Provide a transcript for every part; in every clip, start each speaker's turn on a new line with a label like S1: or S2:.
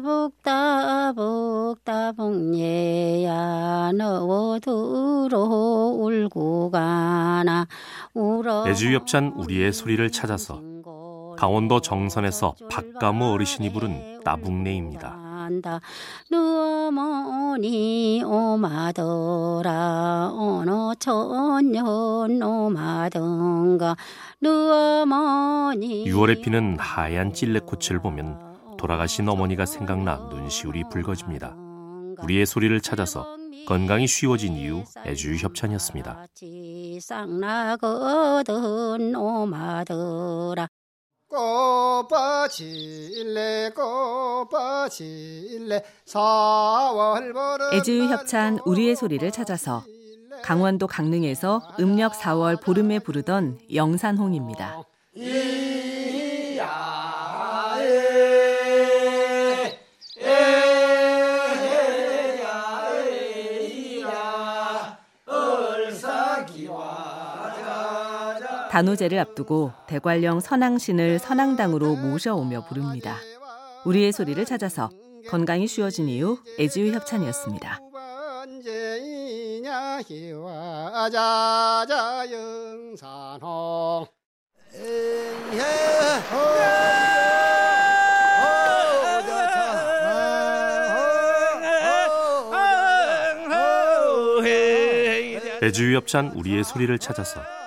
S1: 따북 따북 따북 얘야 너워두로 울고 가나. 울어
S2: 애주 협찬 우리의 소리를 찾아서 강원도 정선에서 박가무 어르신이 부른 따북내입니다.
S1: 한다. 누어머니 오마더라. 어느 천년 오마던가. 누어머니
S2: 6월에 피는 하얀 찔레꽃을 보면 돌아가신 어머니가 생각나 눈시울이 붉어집니다. 우리의 소리를 찾아서 건강이 쉬워진 이유 애주 협찬이었습니다.
S3: 4월 보름
S4: 애지유 협찬 우리의 소리를 찾아서 강원도 강릉에서 음력 4월 보름에 부르던 영산홍입니다. 단오제를 앞두고 대관령 선앙신을 선앙당으로 모셔오며 부릅니다. 우리의 소리를 찾아서 건강이 쉬워진 이유 애지유 협찬이었습니다.
S3: 영산홍
S2: 애주협찬 우리의 소리를 찾아서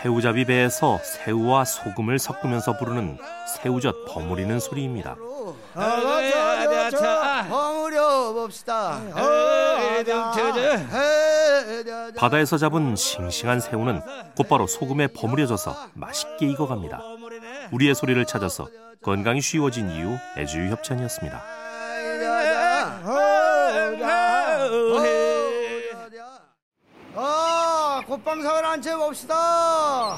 S2: 새우잡이 배에서 새우와 소금을 섞으면서 부르는 새우젓 버무리는 소리입니다.
S3: 버무려 봅시다
S2: 바다에서 잡은 싱싱한 새우는 곧바로 소금에 버무려져서 맛있게 익어갑니다. 우리의 소리를 찾아서 건강이 쉬워진 이유 애주협찬이었습니다.
S3: 콧방석을 앉혀 봅시다.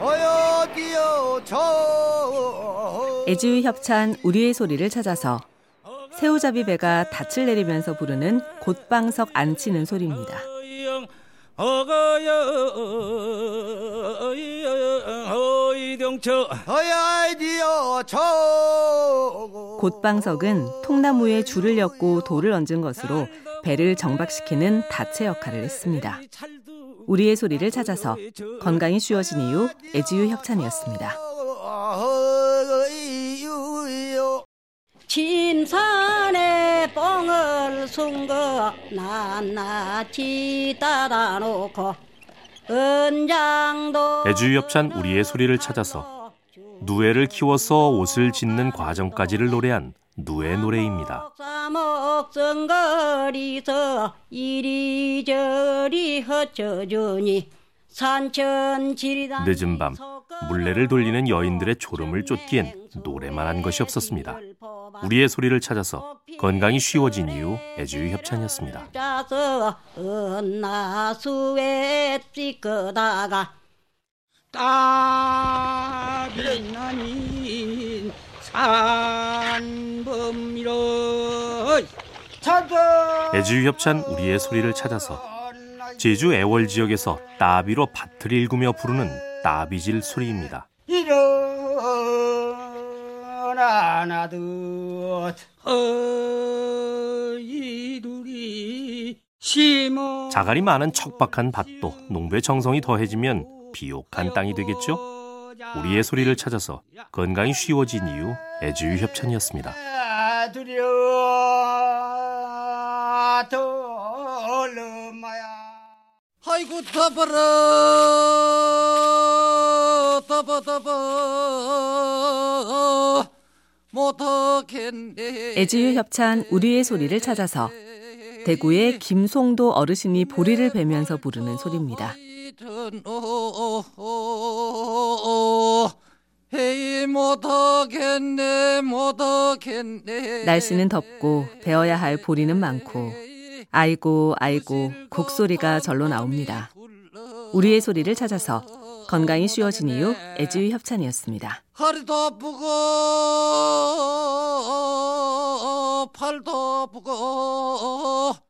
S3: 어여 뛰어 저.
S4: 애지유 협찬 우리의 소리를 찾아서 새우잡이 배가 닻을 내리면서 부르는 곧방석 앉히는 소리입니다.
S3: 어여 뛰어 저.
S4: 곧방석은 통나무에 줄을 엮고 돌을 얹은 것으로 배를 정박시키는 닻의 역할을 했습니다. 우리의 소리를 찾아서 건강이 쉬워진 이유 애지유 협찬이었습니다.
S1: 침산에 뻥을 순거 낱낱이 따라놓고 은장도
S2: 애주협찬 우리의 소리를 찾아서 누에를 키워서 옷을 짓는 과정까지를 노래한 누에 노래입니다.
S1: 먹성거리서 이리저리 지리단
S2: 늦은 밤 물레를 돌리는 여인들의 졸음을 쫓기엔 노래만 한 것이 없었습니다. 우리의 소리를 찾아서 건강이 쉬워진 이유 애주유 협찬이었습니다.
S3: 따비나니 산범이로.
S2: 애주유 협찬 우리의 소리를 찾아서 제주 애월 지역에서 따비로 밭을 일구며 부르는 따비질 소리입니다. 자갈이 많은 척박한 밭도 농부의 정성이 더해지면 비옥한 땅이 되겠죠? 우리의 소리를 찾아서 건강이 쉬워진 이유 애주유 협찬이었습니다.
S3: 아이고 더버 더버 못하겠네
S4: 애지유 협찬 우리의 소리를 찾아서 대구의 김송도 어르신이 보리를 베면서 부르는 소리입니다. 날씨는 덥고 베어야 할 보리는 많고 아이고 아이고 곡소리가 절로 나옵니다. 우리의 소리를 찾아서 건강이 쉬워진 이유 애지유 협찬이었습니다.
S3: 허리도 아프고 팔도 아프고